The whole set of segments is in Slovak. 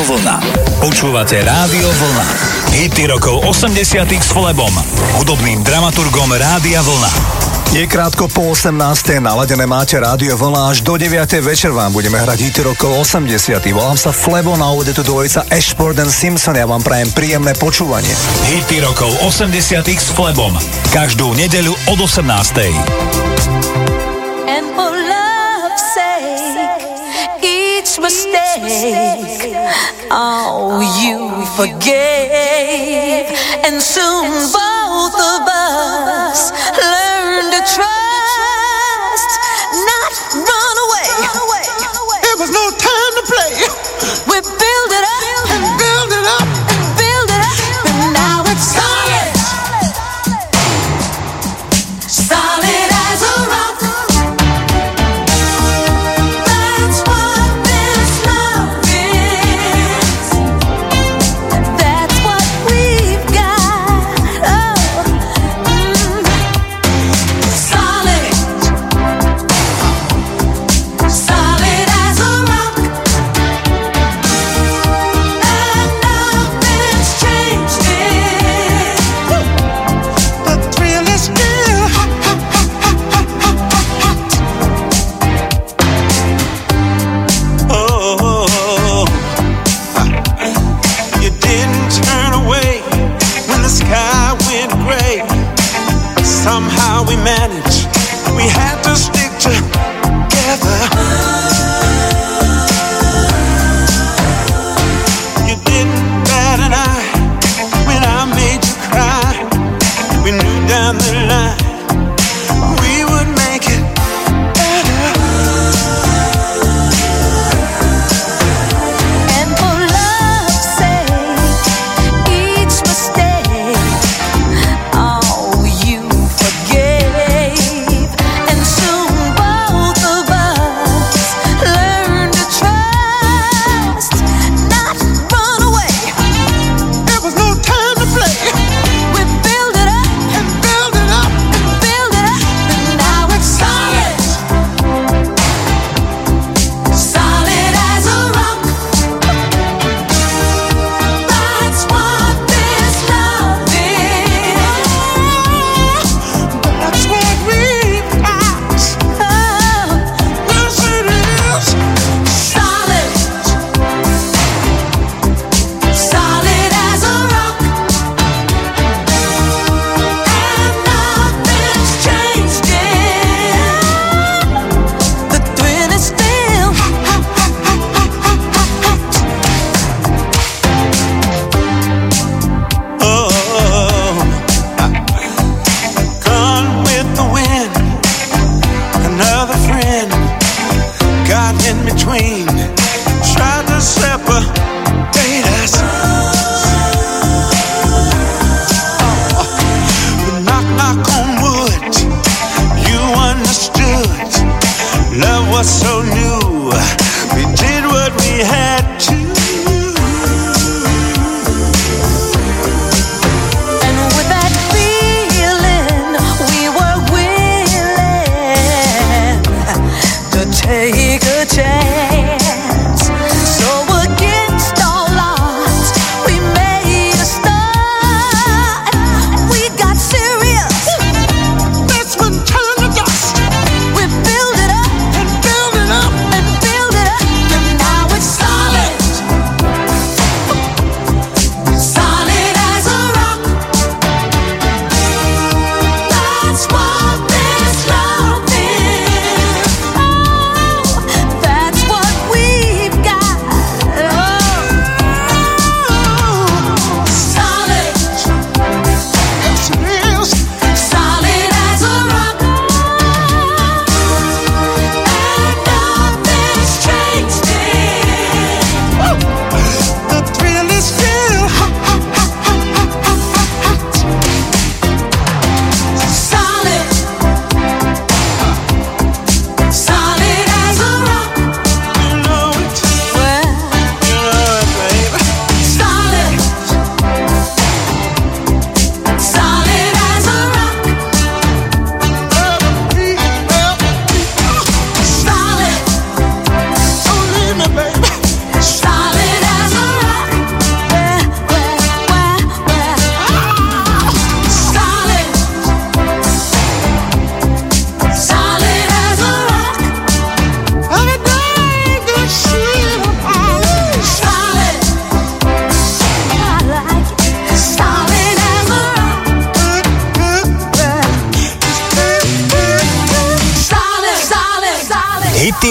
Rádio Vlna. Počúvate Rádio Vlna. Hity rokov 80 s Flebom, hudobným dramaturgom Rádia Vlna. Je krátko po 18. naladené máte rádio vlna až do 9. večer vám budeme hrať hity rokov 80. Volám sa Flebo na úvode tu dvojica Ashford and Simpson. Ja vám prajem príjemné počúvanie. Hity rokov 80. s Flebom. Každú nedeľu od 18. And for love, say each mistake. Oh, you forgave, and soon both of us learned to trust, not run away. It was no time to play. We built it up.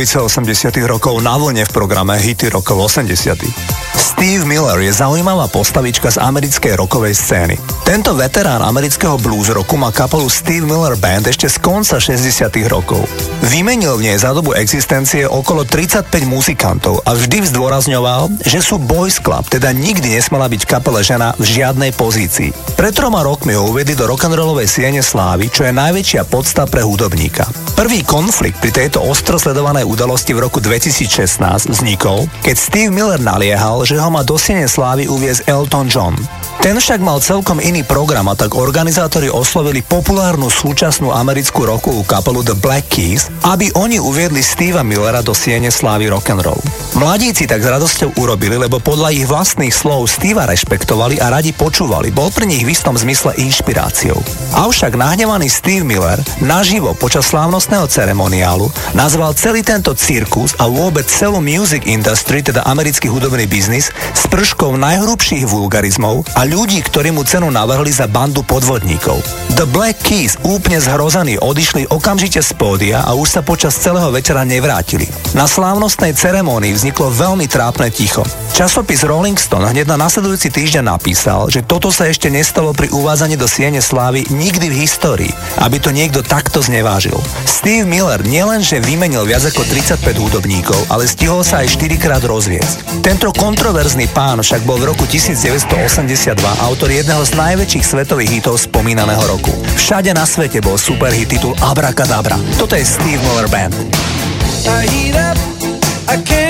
polovice 80 rokov na vlne v programe Hity rokov 80 Steve Miller je zaujímavá postavička z americkej rokovej scény. Tento veterán amerického blues roku má kapelu Steve Miller Band ešte z konca 60 rokov. Vymenil v nej za dobu existencie okolo 35 muzikantov a vždy zdôrazňoval, že sú boys club, teda nikdy nesmela byť kapele žena v žiadnej pozícii. Pred troma rokmi ho uvedli do rock'n'rollovej siene slávy, čo je najväčšia podsta pre hudobníka. Prvý konflikt pri tejto ostro sledovanej udalosti v roku 2016 vznikol, keď Steve Miller naliehal, že ho má do siene slávy uviezť Elton John. Ten však mal celkom iný program a tak organizátori oslovili populárnu súčasnú americkú rokovú kapelu The Black Keys, aby oni uviedli Steva Millera do siene slávy rock'n'roll. Mladíci tak s radosťou urobili, lebo podľa ich vlastných slov Steva rešpektovali a radi počúvali. Bol pre nich v istom zmysle inšpiráciou. Avšak nahnevaný Steve Miller naživo počas slávnostného ceremoniálu nazval celý tento cirkus a vôbec celú music industry, teda americký hudobný biznis, s prškou najhrubších vulgarizmov a ľudí, ktorí mu cenu navrhli za bandu podvodníkov. The Black Keys úplne zhrozaní odišli okamžite z pódia a už sa počas celého večera nevrátili. Na slávnostnej ceremonii vzniklo veľmi trápne ticho. Časopis Rolling Stone hneď na nasledujúci týždeň napísal, že toto sa ešte nestalo pri uvádzaní do Siene slávy nikdy v histórii, aby to niekto takto znevážil. Steve Miller nielenže vymenil viac ako 35 hudobníkov, ale stihol sa aj 4 krát rozviesť. Tento kontroverzný pán však bol v roku 1982 autor jedného z najväčších svetových hitov spomínaného roku. Všade na svete bol superhit titul Abracadabra. Toto je Steve Miller Band. I heat up, I can't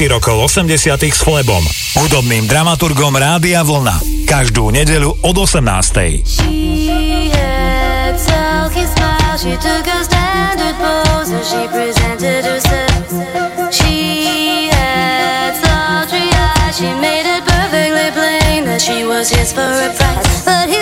Hity rokov 80 s Flebom, hudobným dramaturgom Rádia Vlna. Každú nedelu od 18. She had sulky smile. She took a standard pose as she presented herself. She had sultry eyes. She made it perfectly plain that she was his for a price. But he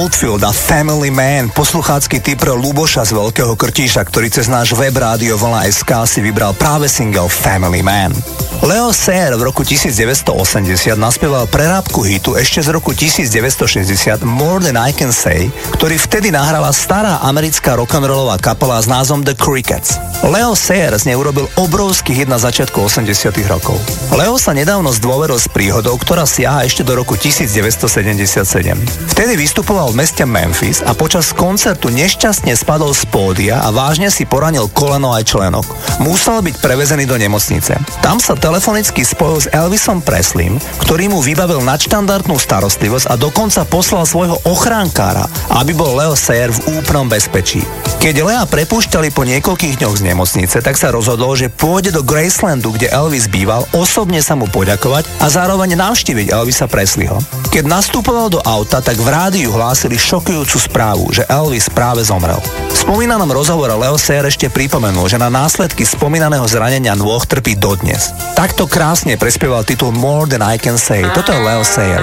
all Oldfield a Family Man, posluchácky typ pre Luboša z Veľkého Krtíša, ktorý cez náš web rádio Vlna SK si vybral práve single Family Man. Leo Sayer v roku 1980 naspieval prerábku hitu ešte z roku 1960 More Than I Can Say, ktorý vtedy nahrala stará americká rock'n'rollová kapela s názvom The Crickets. Leo Sayer z nej urobil obrovský hit na začiatku 80 rokov. Leo sa nedávno zdôveril s príhodou, ktorá siaha ešte do roku 1977. Vtedy vystupoval v meste Memphis a počas koncertu nešťastne spadol z pódia a vážne si poranil koleno aj členok. Musel byť prevezený do nemocnice. Tam sa telefonicky spojil s Elvisom Preslim, ktorý mu vybavil nadštandardnú starostlivosť a dokonca poslal svojho ochránkára, aby bol Leo Sayer v úplnom bezpečí. Keď Lea prepúšťali po niekoľkých dňoch z nemocnice, tak sa rozhodol, že pôjde do Gracelandu, kde Elvis býval, osobne sa mu poďakovať a zároveň navštíviť Elvisa Presliho. Keď nastupoval do auta, tak v rádiu hlásili šokujúcu správu, že Elvis práve zomrel. V spomínanom rozhovore Leo Sayer ešte pripomenul, že na následky spomínaného zranenia nôh trpí dodnes. Takto krásne prespieval titul More Than I Can Say. Toto je Leo Sayer.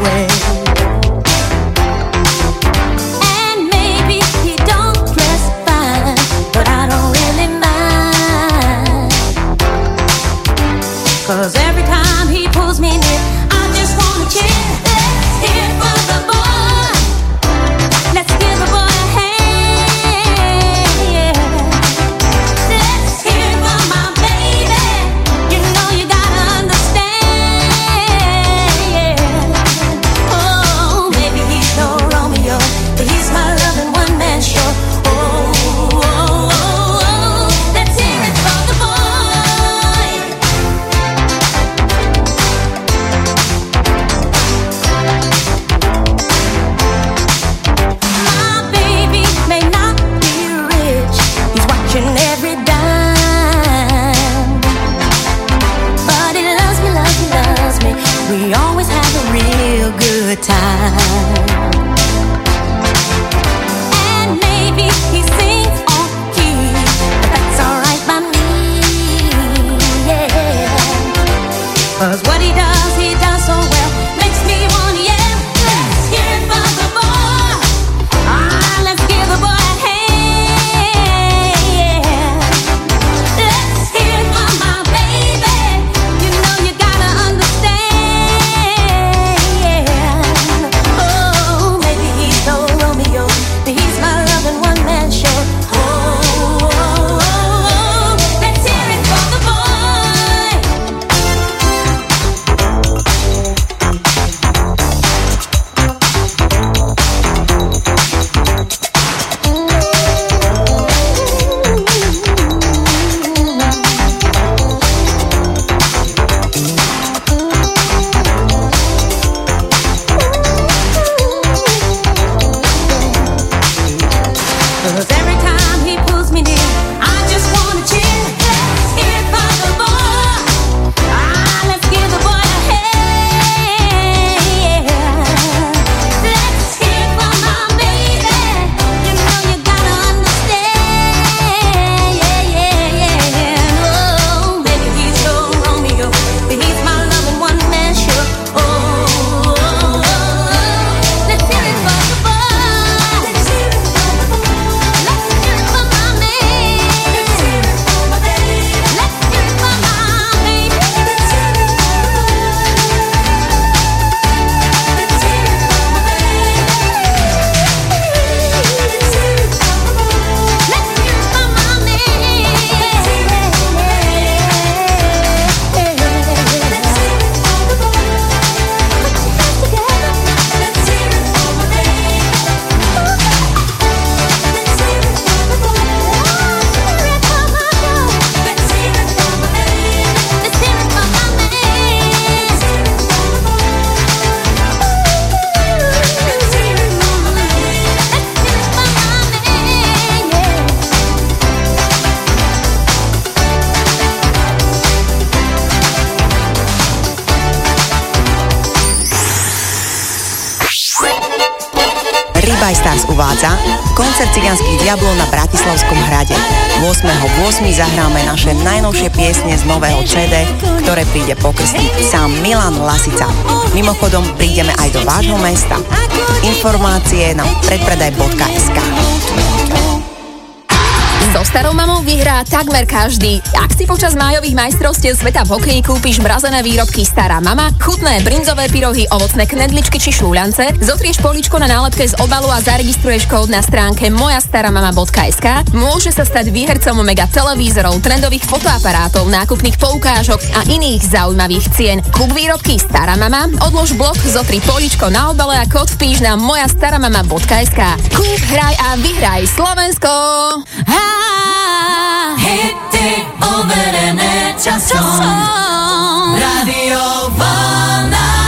away. hosty sa Milan Lasica. Mimochodom, prídeme aj do vášho mesta. Informácie na predpredaj.sk so starou mamou vyhrá takmer každý. Ak si počas májových majstrovstiev sveta v hokeji kúpiš mrazené výrobky stará mama, chutné brinzové pyrohy, ovocné knedličky či šúľance. zotrieš poličko na nálepke z obalu a zaregistruješ kód na stránke mojastaramama.sk, môže sa stať výhercom mega televízorov, trendových fotoaparátov, nákupných poukážok a iných zaujímavých cien. Kúp výrobky stará mama, odlož blok, zotri poličko na obale a kód vpíš na mojastaramama.sk. Kúp, hraj a vyhraj Slovensko! overené časom. časom. radio Vlna.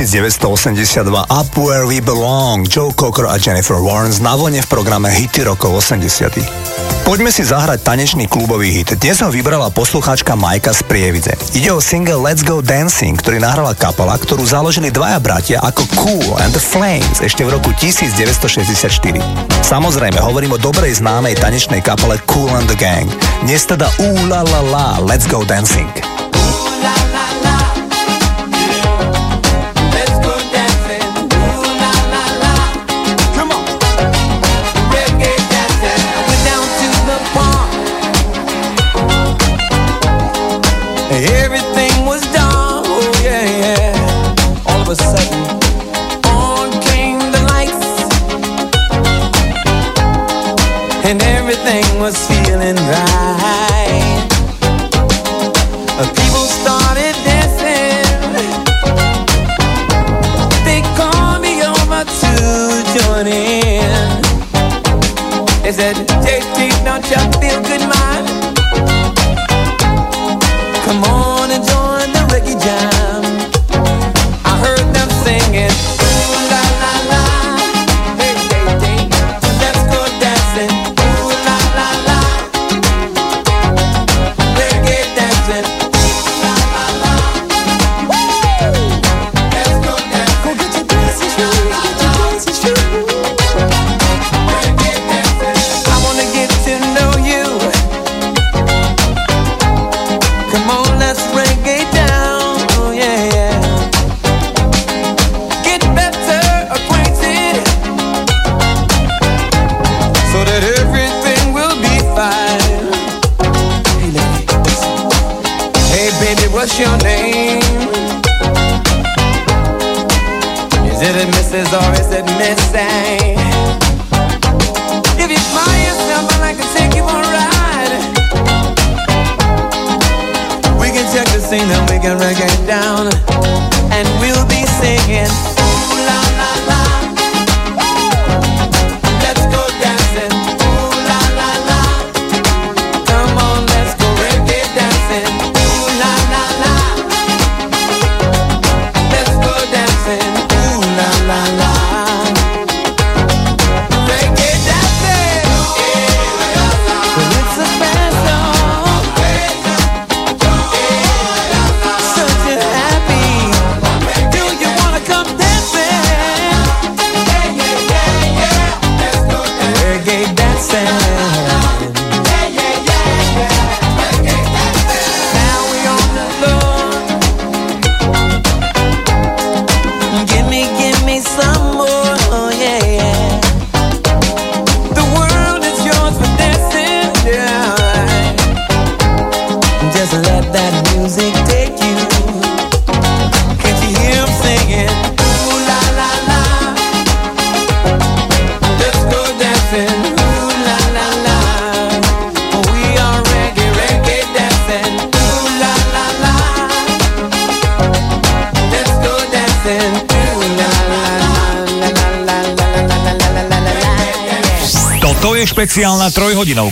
1982 Up Where We Belong, Joe Cocker a Jennifer Warnes na vlne v programe Hity rokov 80. Poďme si zahrať tanečný klubový hit. Dnes ho vybrala poslucháčka Majka z Prievidze. Ide o single Let's Go Dancing, ktorý nahrala kapela, ktorú založili dvaja bratia ako Cool and the Flames ešte v roku 1964. Samozrejme, hovorím o dobrej známej tanečnej kapele Cool and the Gang. Dnes teda Ooh la la la, Let's Go Dancing.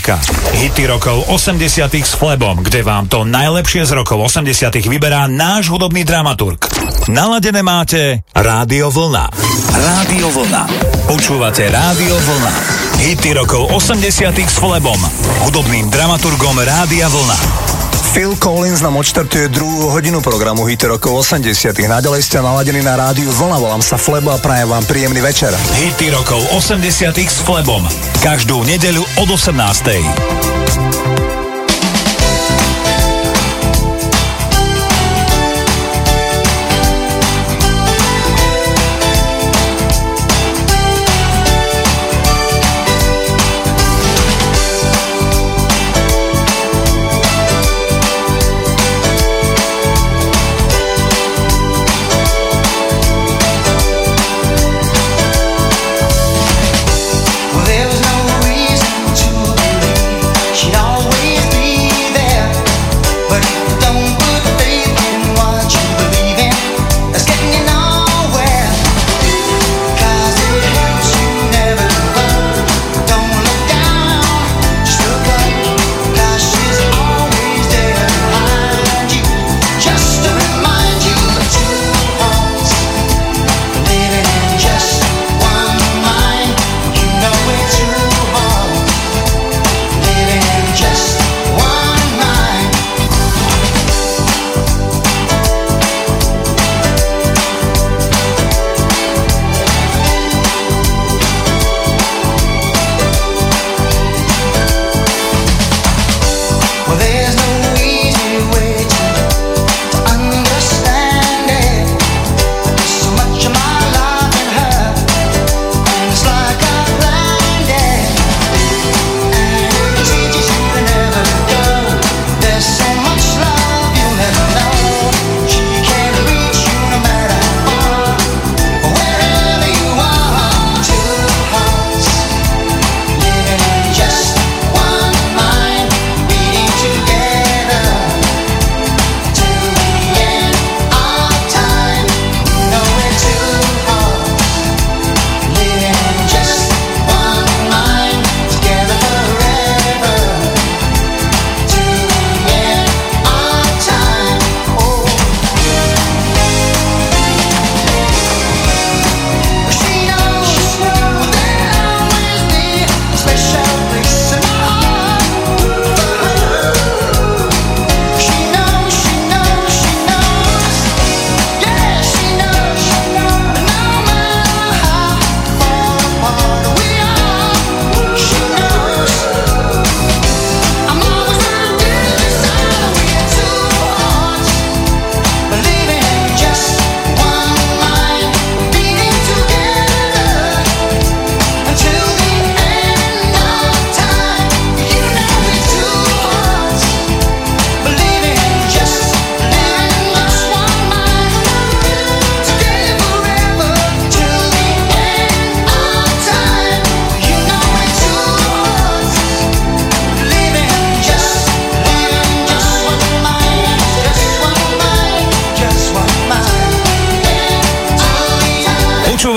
Trojka. Hity rokov 80 s Flebom, kde vám to najlepšie z rokov 80 vyberá náš hudobný dramaturg. Naladené máte Rádio Vlna. Rádio Vlna. Počúvate Rádio Vlna. Hity rokov 80 s Flebom, hudobným dramaturgom Rádia Vlna. Phil Collins nám odštartuje druhú hodinu programu Hity rokov 80. Naďalej ste naladení na rádiu Vlna, volám sa Flebo a prajem vám príjemný večer. Hity rokov 80. s Flebom. Každú nedeľu od 18.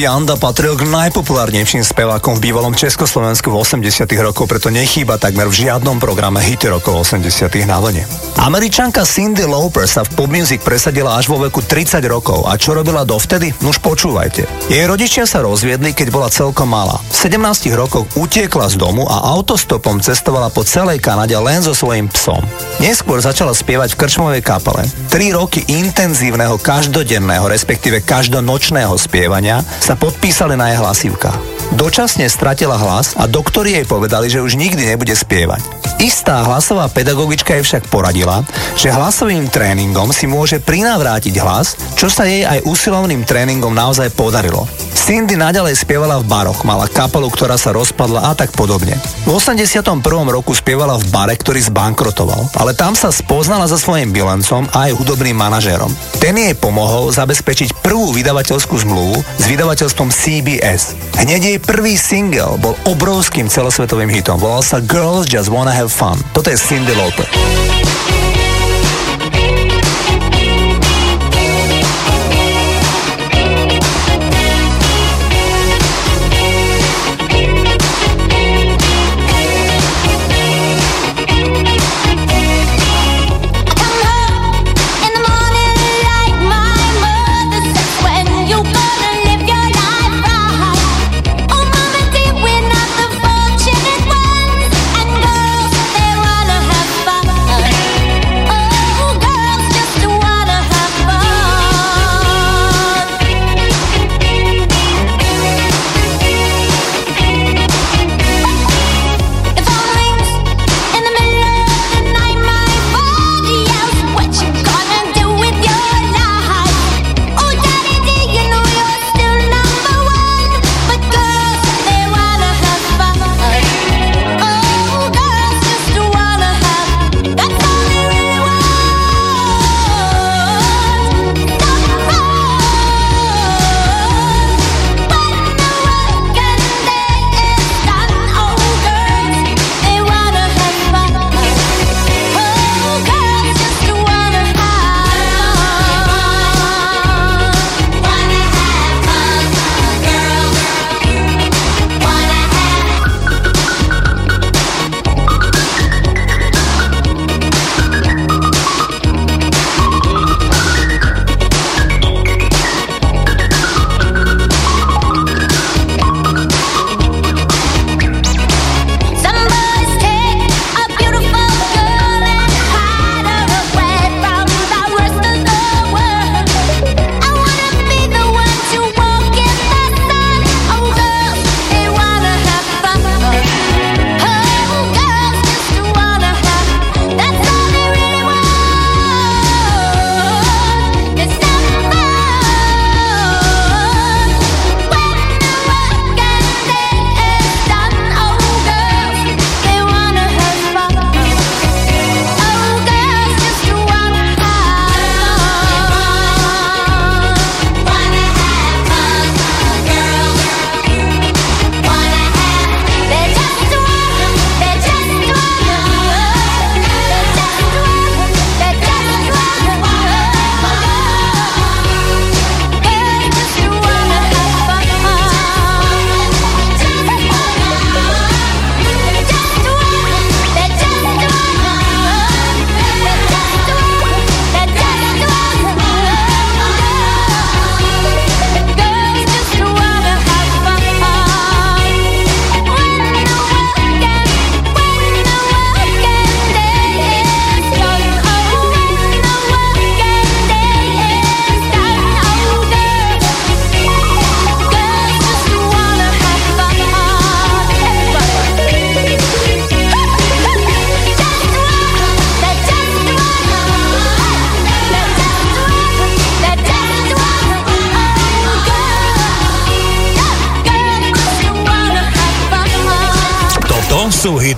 Janda patril k najpopulárnejším spevákom v bývalom Československu v 80 rokoch, preto nechýba takmer v žiadnom programe hity rokov 80 na vlne. Američanka Cindy Lauper sa v pop music presadila až vo veku 30 rokov a čo robila dovtedy? Nuž počúvajte. Jej rodičia sa rozviedli, keď bola celkom malá. V 17 rokoch utiekla z domu a autostopom cestovala po celej Kanade len so svojím psom. Neskôr začala spievať v krčmovej kapele. Tri roky intenzívneho každodenného, respektíve každonočného spievania sa podpísali na jej hlasivkách. Dočasne stratila hlas a doktori jej povedali, že už nikdy nebude spievať. Istá hlasová pedagogička jej však poradila, že hlasovým tréningom si môže prinavrátiť hlas, čo sa jej aj usilovným tréningom naozaj podarilo. Cindy naďalej spievala v baroch, mala kapelu, ktorá sa rozpadla a tak podobne. V 81. roku spievala v bare, ktorý zbankrotoval, ale tam sa spoznala so svojím bilancom a aj hudobným manažérom. Ten jej pomohol zabezpečiť prvú vydavateľskú zmluvu s vydavateľstvom CBS. Hneď jej prvý single bol obrovským celosvetovým hitom. Volal sa Girls Just Wanna Have Fun. Toto je Cindy Lauper.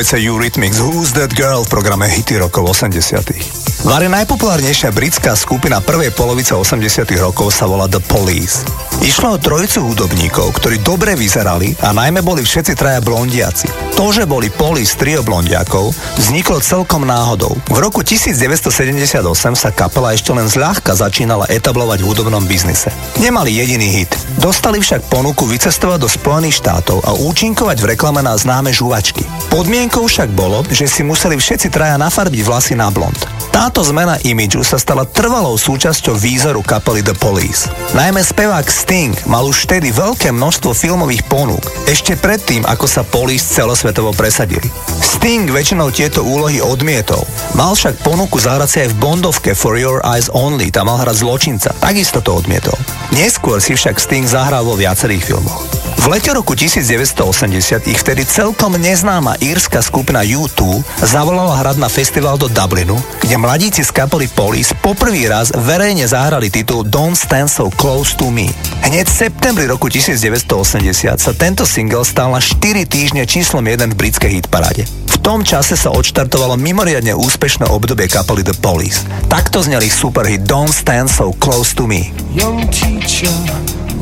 Dvojice Eurythmics Who's That Girl v programe Hity rokov 80 Vari najpopulárnejšia britská skupina prvej polovice 80 rokov sa volá The Police. Išlo o trojicu hudobníkov, ktorí dobre vyzerali a najmä boli všetci traja blondiaci. To, že boli Police trio blondiakov, vzniklo celkom náhodou. V roku 1978 sa kapela ešte len zľahka začínala etablovať v hudobnom biznise. Nemali jediný hit. Dostali však ponuku vycestovať do Spojených štátov a účinkovať v reklame na známe žuvačky. Podmienkou však bolo, že si museli všetci traja nafarbiť vlasy na blond. Táto zmena imidžu sa stala trvalou súčasťou výzoru kapely The Police. Najmä spevák Sting mal už vtedy veľké množstvo filmových ponúk, ešte predtým, ako sa Police celosvetovo presadili. Sting väčšinou tieto úlohy odmietol. Mal však ponuku zahrať si aj v Bondovke For Your Eyes Only, tam mal hrať zločinca, takisto to odmietol. Neskôr si však Sting zahral vo viacerých filmoch. V lete roku 1980 ich vtedy celkom neznáma írska skupina U2 zavolala hrať na festival do Dublinu, kde mladíci z kapely Police poprvý raz verejne zahrali titul Don't Stand So Close to Me. Hneď v septembri roku 1980 sa tento single stal na 4 týždne číslom 1 v britskej hitparáde. V tom čase sa odštartovalo mimoriadne úspešné obdobie kapely The Police. Takto znel ich superhit Don't Stand So Close to Me. Young teacher,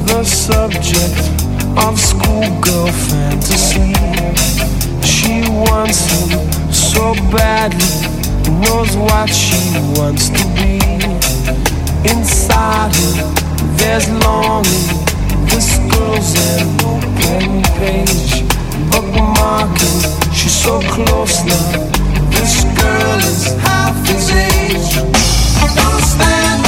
the subject of schoolgirl fantasy. She wants him so badly, knows what she wants to be. Inside her, there's longing. This girl's an open page, bookmarking. She's so close now. This girl is half his age. Don't stand,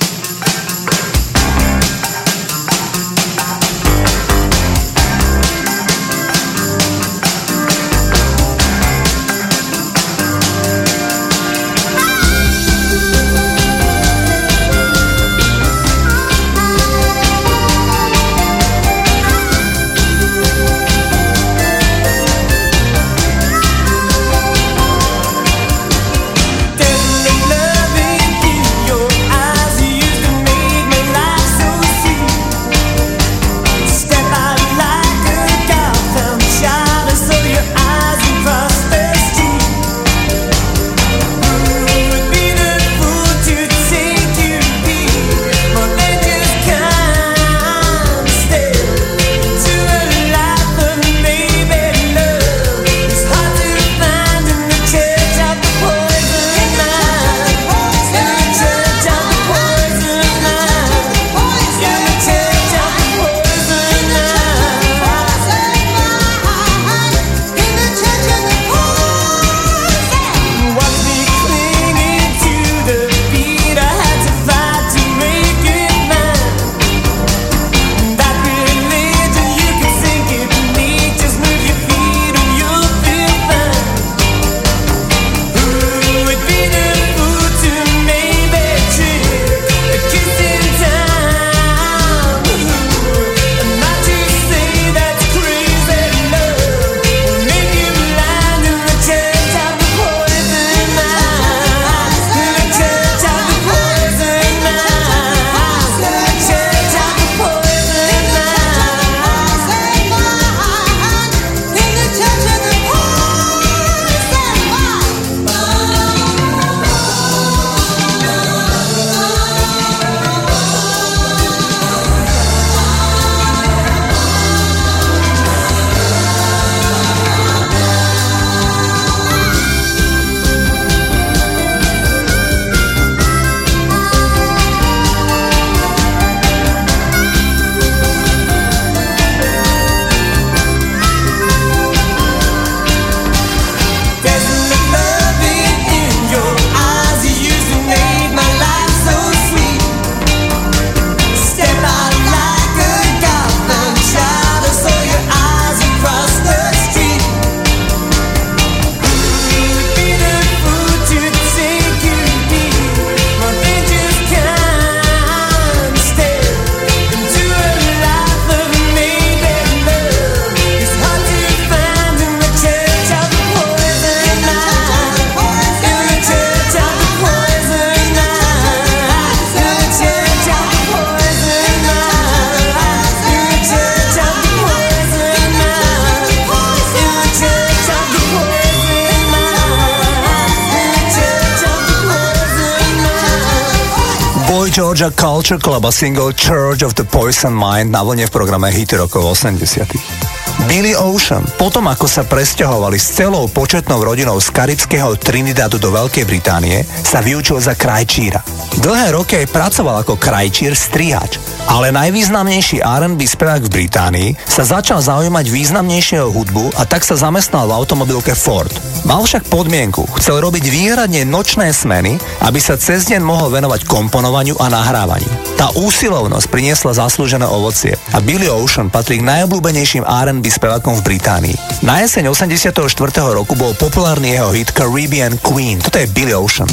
single Church of the Poison Mind na vlne v programe Hity rokov 80. Billy Ocean. Potom, ako sa presťahovali s celou početnou rodinou z karibského Trinidadu do Veľkej Británie, sa vyučil za krajčíra. Dlhé roky aj pracoval ako krajčír strihač, ale najvýznamnejší R&B spevák v Británii sa začal zaujímať významnejšieho hudbu a tak sa zamestnal v automobilke Ford. Mal však podmienku, chcel robiť výhradne nočné smeny, aby sa cez deň mohol venovať komponovaniu a nahrávaniu. Tá úsilovnosť priniesla zaslúžené ovocie a Billy Ocean patrí k najobľúbenejším R&B spevákom v Británii. Na jeseň 84. roku bol populárny jeho hit Caribbean Queen. Toto je Billy Ocean.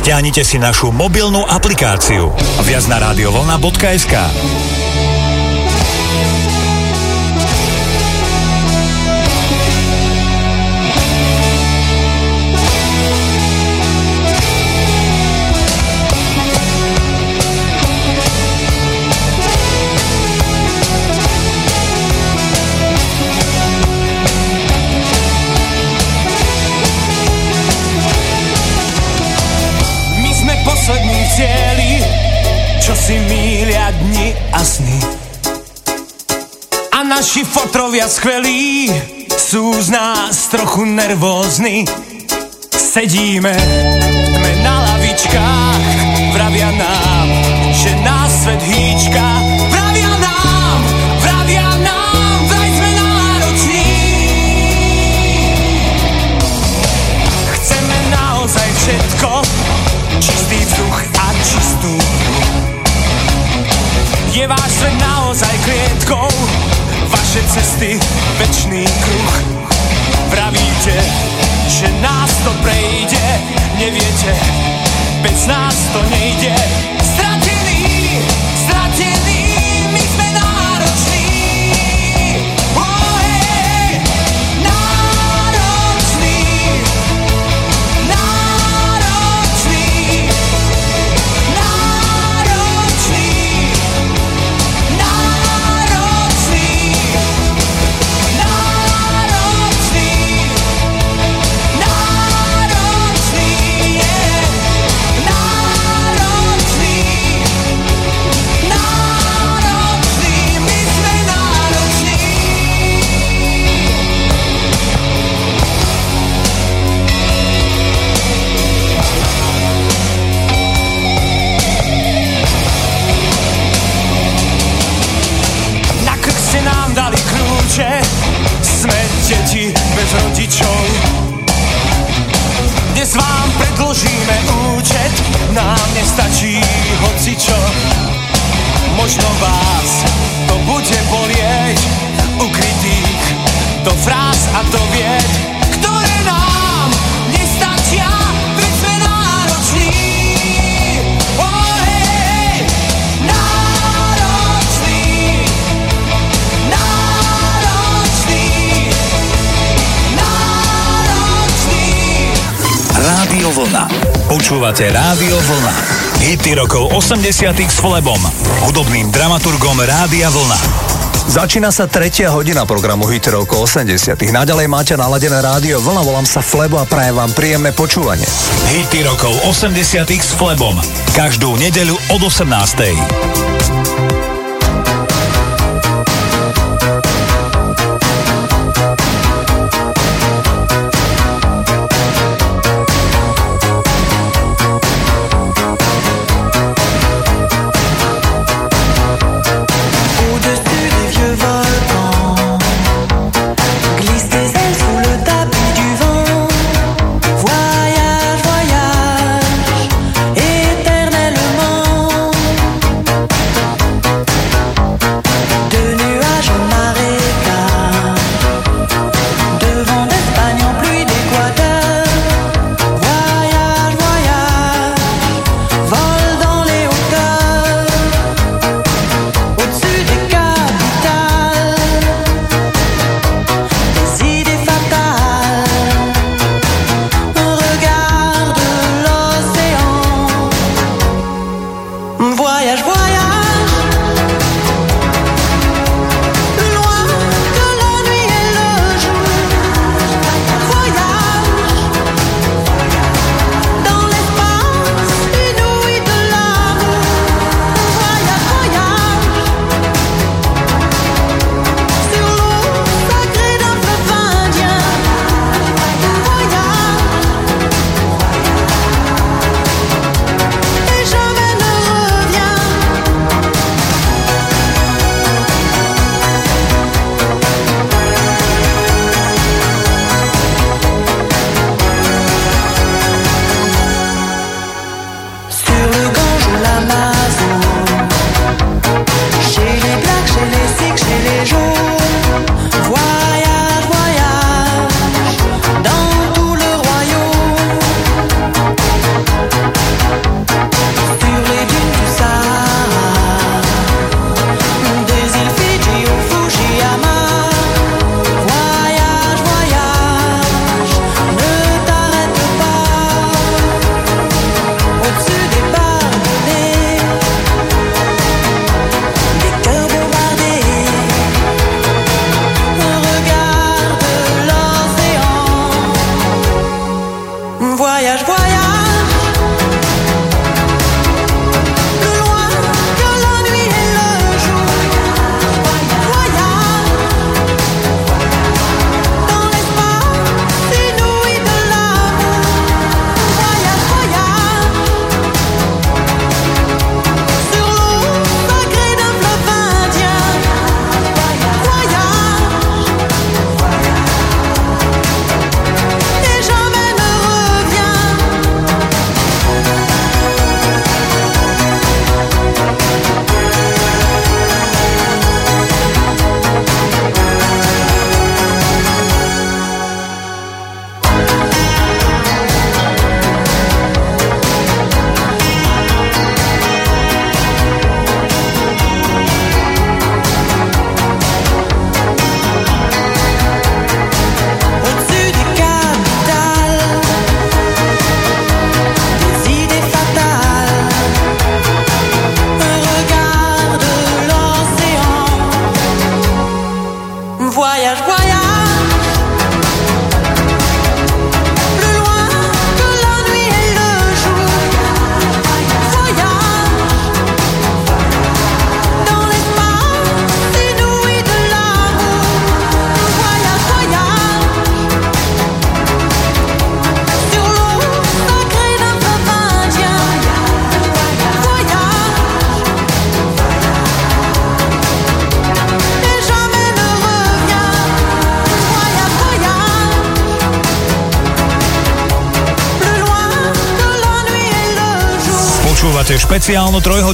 Stiahnite si našu mobilnú aplikáciu. Viac na radiovolna.sk Fotrovia skvelí, sú z nás trochu nervózni. Sedíme v tme na lavičkách, vravia nám, že nás svet hýčka. Vravia nám, vravia nám, vraj sme nároční. Chceme naozaj všetko, nás to nejde. Počúvate Rádio Vlna. Hity rokov 80 s Flebom, hudobným dramaturgom Rádia Vlna. Začína sa tretia hodina programu Hit rokov 80 Naďalej máte naladené rádio Vlna, volám sa Flebo a prajem vám príjemné počúvanie. Hity rokov 80 s Flebom. Každú nedeľu od 18.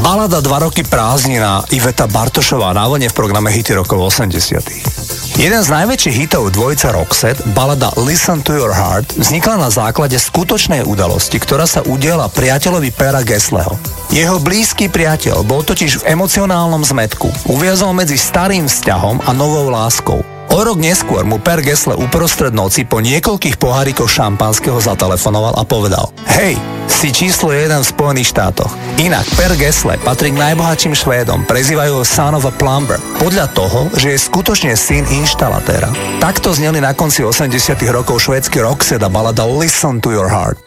Balada 2 roky prázdnina Iveta Bartošová na vlne v programe Hity rokov 80. Jeden z najväčších hitov dvojica Roxette, balada Listen to Your Heart, vznikla na základe skutočnej udalosti, ktorá sa udiala priateľovi Pera Gesleho. Jeho blízky priateľ bol totiž v emocionálnom zmetku. Uviazol medzi starým vzťahom a novou láskou. O rok neskôr mu Per Gessle uprostred noci po niekoľkých pohárikoch šampanského zatelefonoval a povedal Hej, si číslo jeden v Spojených štátoch. Inak Per Gessle patrí k najbohatším Švédom, prezývajú ho Son of a Plumber, podľa toho, že je skutočne syn inštalatéra. Takto zneli na konci 80 rokov švédsky Roxette a balada Listen to Your Heart.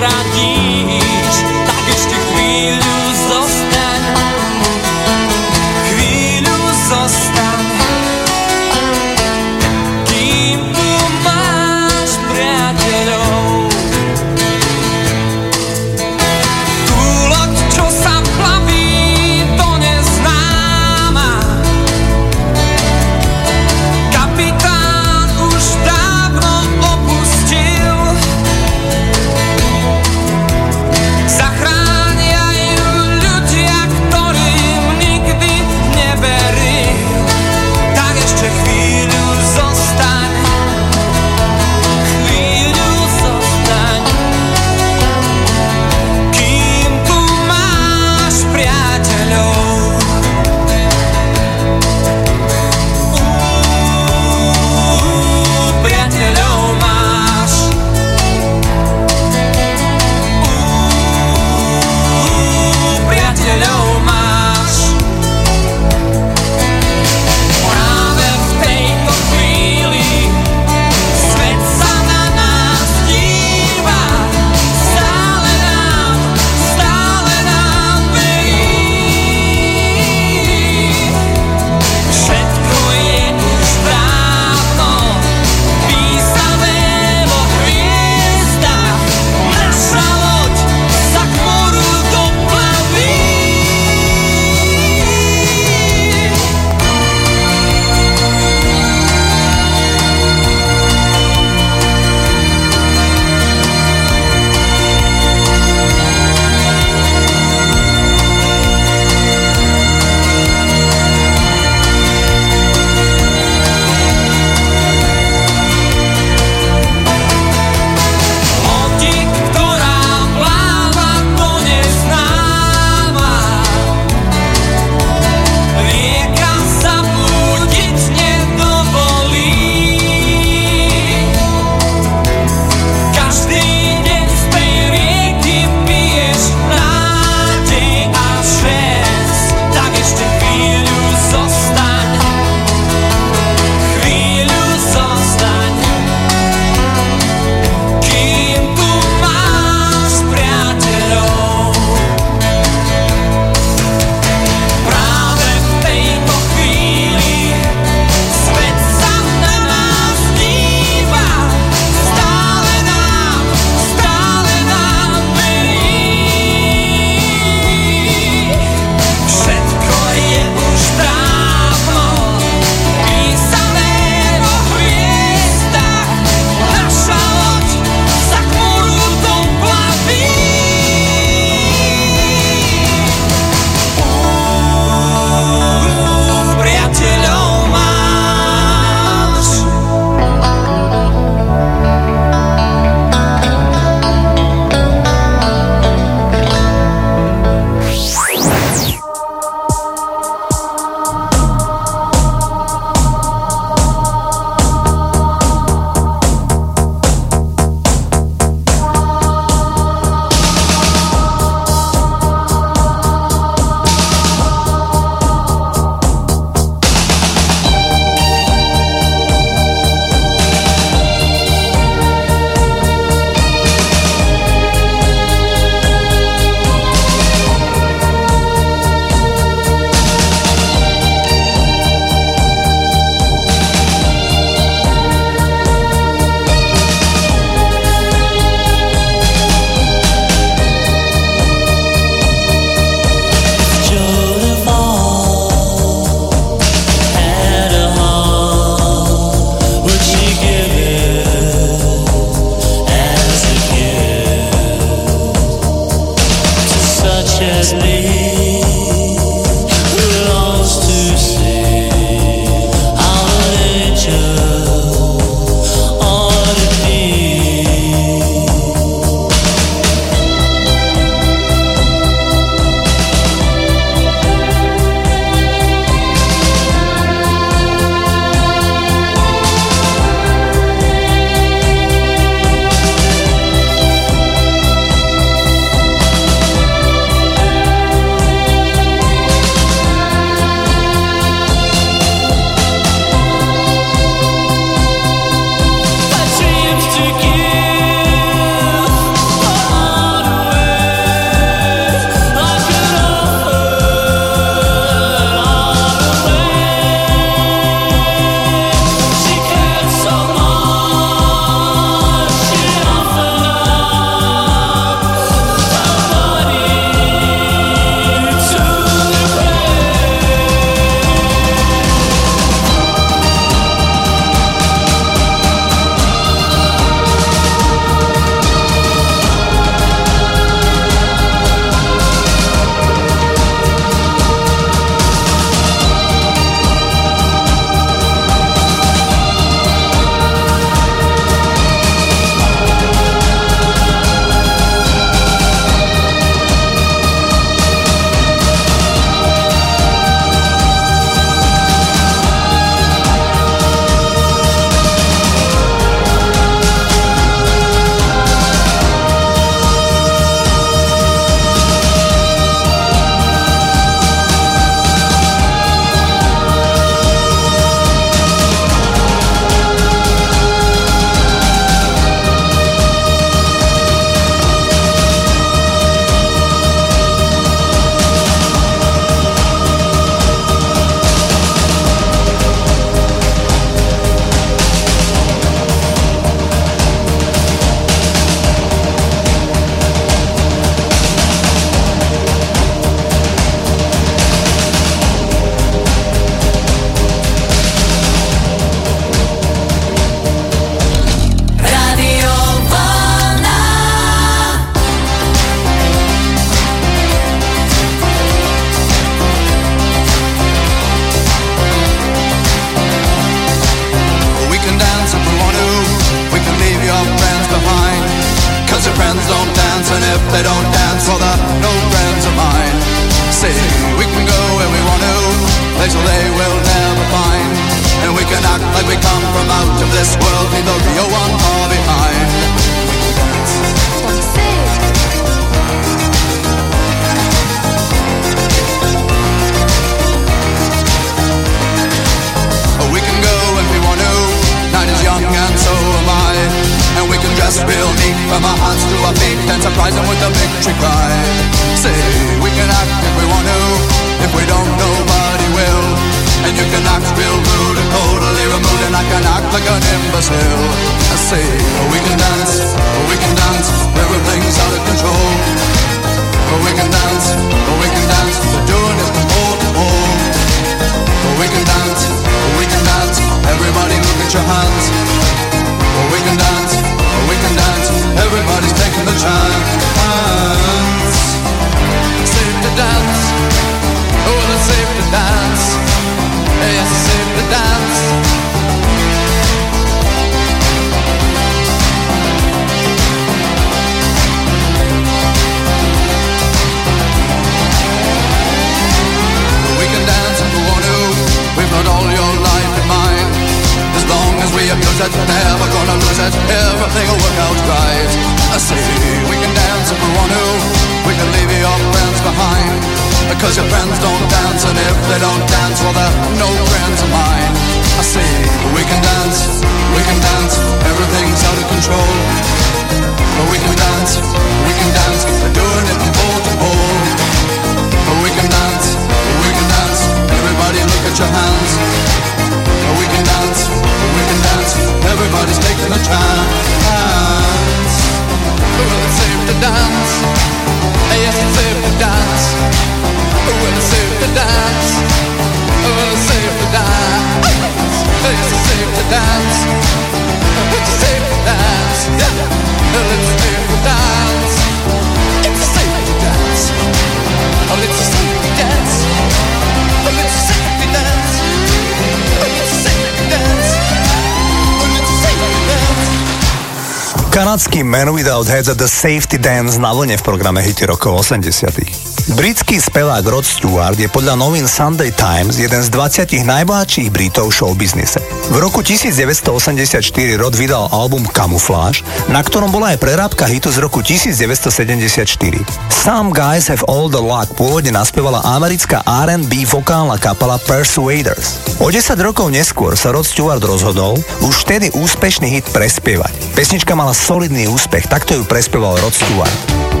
Without Heads at the Safety Dance na vlne v programe Hity rokov 80. Britský spevák Rod Stewart je podľa novín Sunday Times jeden z 20 najbohatších Britov v showbiznise. V roku 1984 Rod vydal album Camouflage, na ktorom bola aj prerábka hitu z roku 1974. Some Guys Have All the Luck pôvodne naspievala americká R&B vokálna kapela Persuaders. O 10 rokov neskôr sa Rod Stewart rozhodol už vtedy úspešný hit prespievať. Pesnička mala solidný úspech, takto ju prespieval Rod Stewart.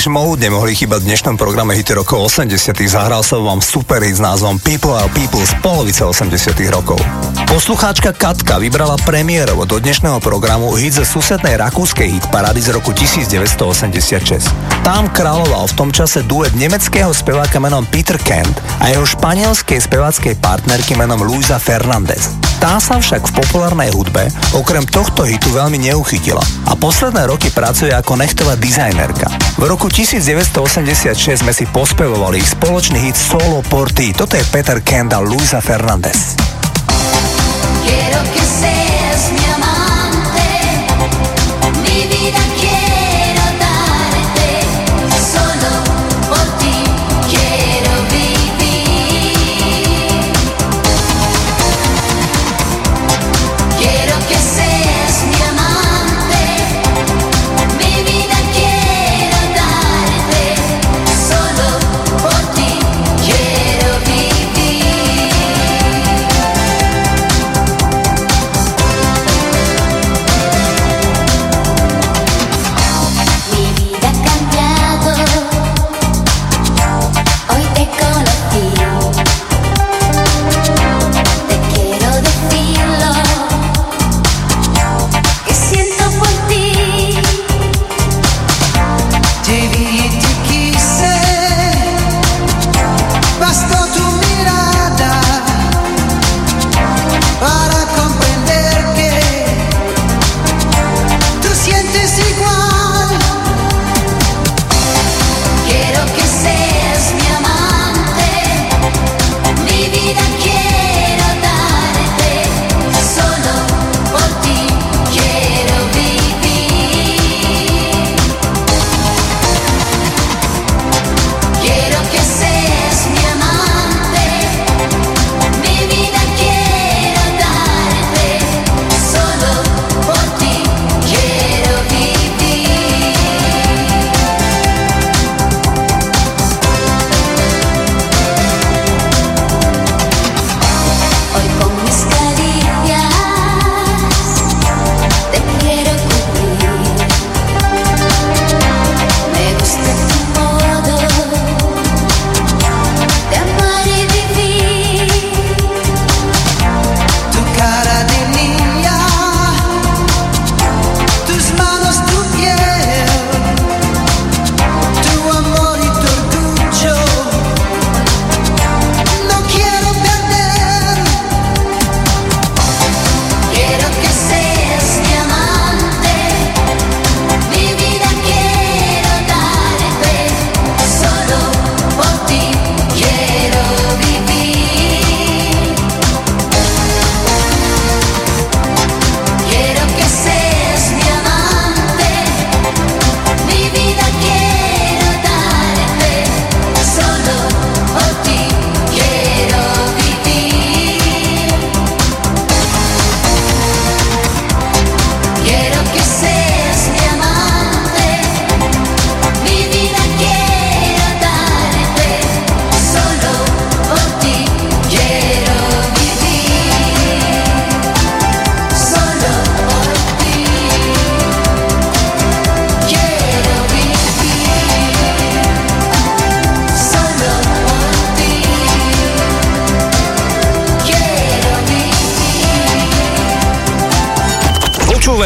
Depeche Mode nemohli chýbať v dnešnom programe hity rokov 80 Zahral sa vám super s názvom People are People z polovice 80 rokov. Poslucháčka Katka vybrala premiérovo do dnešného programu hit ze susednej rakúskej hitparády z roku 1986. Tam kráľoval v tom čase duet nemeckého speváka menom Peter Kent a jeho španielskej speváckej partnerky menom Luisa Fernández. Tá sa však v populárnej hudbe okrem tohto hitu veľmi neuchytila a posledné roky pracuje ako nechtová dizajnerka. V roku 1986 sme si pospevovali spoločný hit Solo Porty. Toto je Peter Kenda, Luisa Fernandez.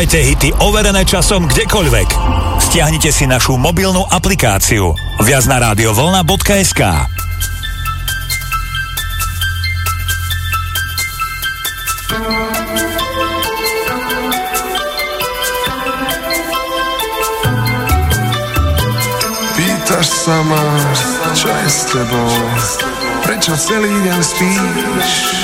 Počúvajte hity overené časom kdekoľvek. Stiahnite si našu mobilnú aplikáciu. Viac na rádiovolna.sk Pýtaš sa ma, čo je s tebou? Prečo celý deň spíš?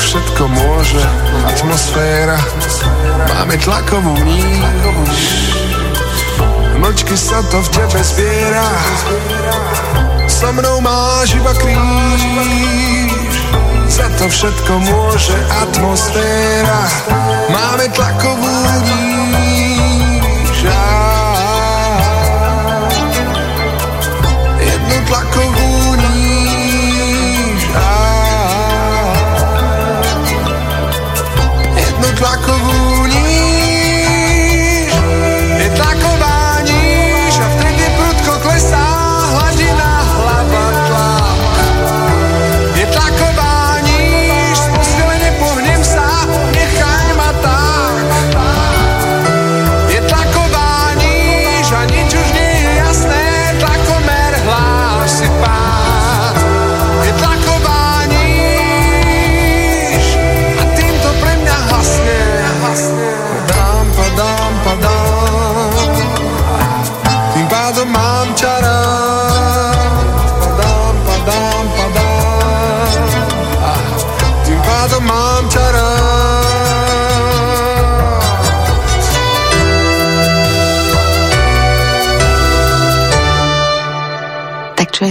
všetko môže. Atmosféra. Máme tlakovú níž. Mlčky sa to v tebe zbiera. So mnou máš iba kríž. Za to všetko môže atmosféra. Máme tlakovú níž.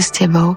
z Tebou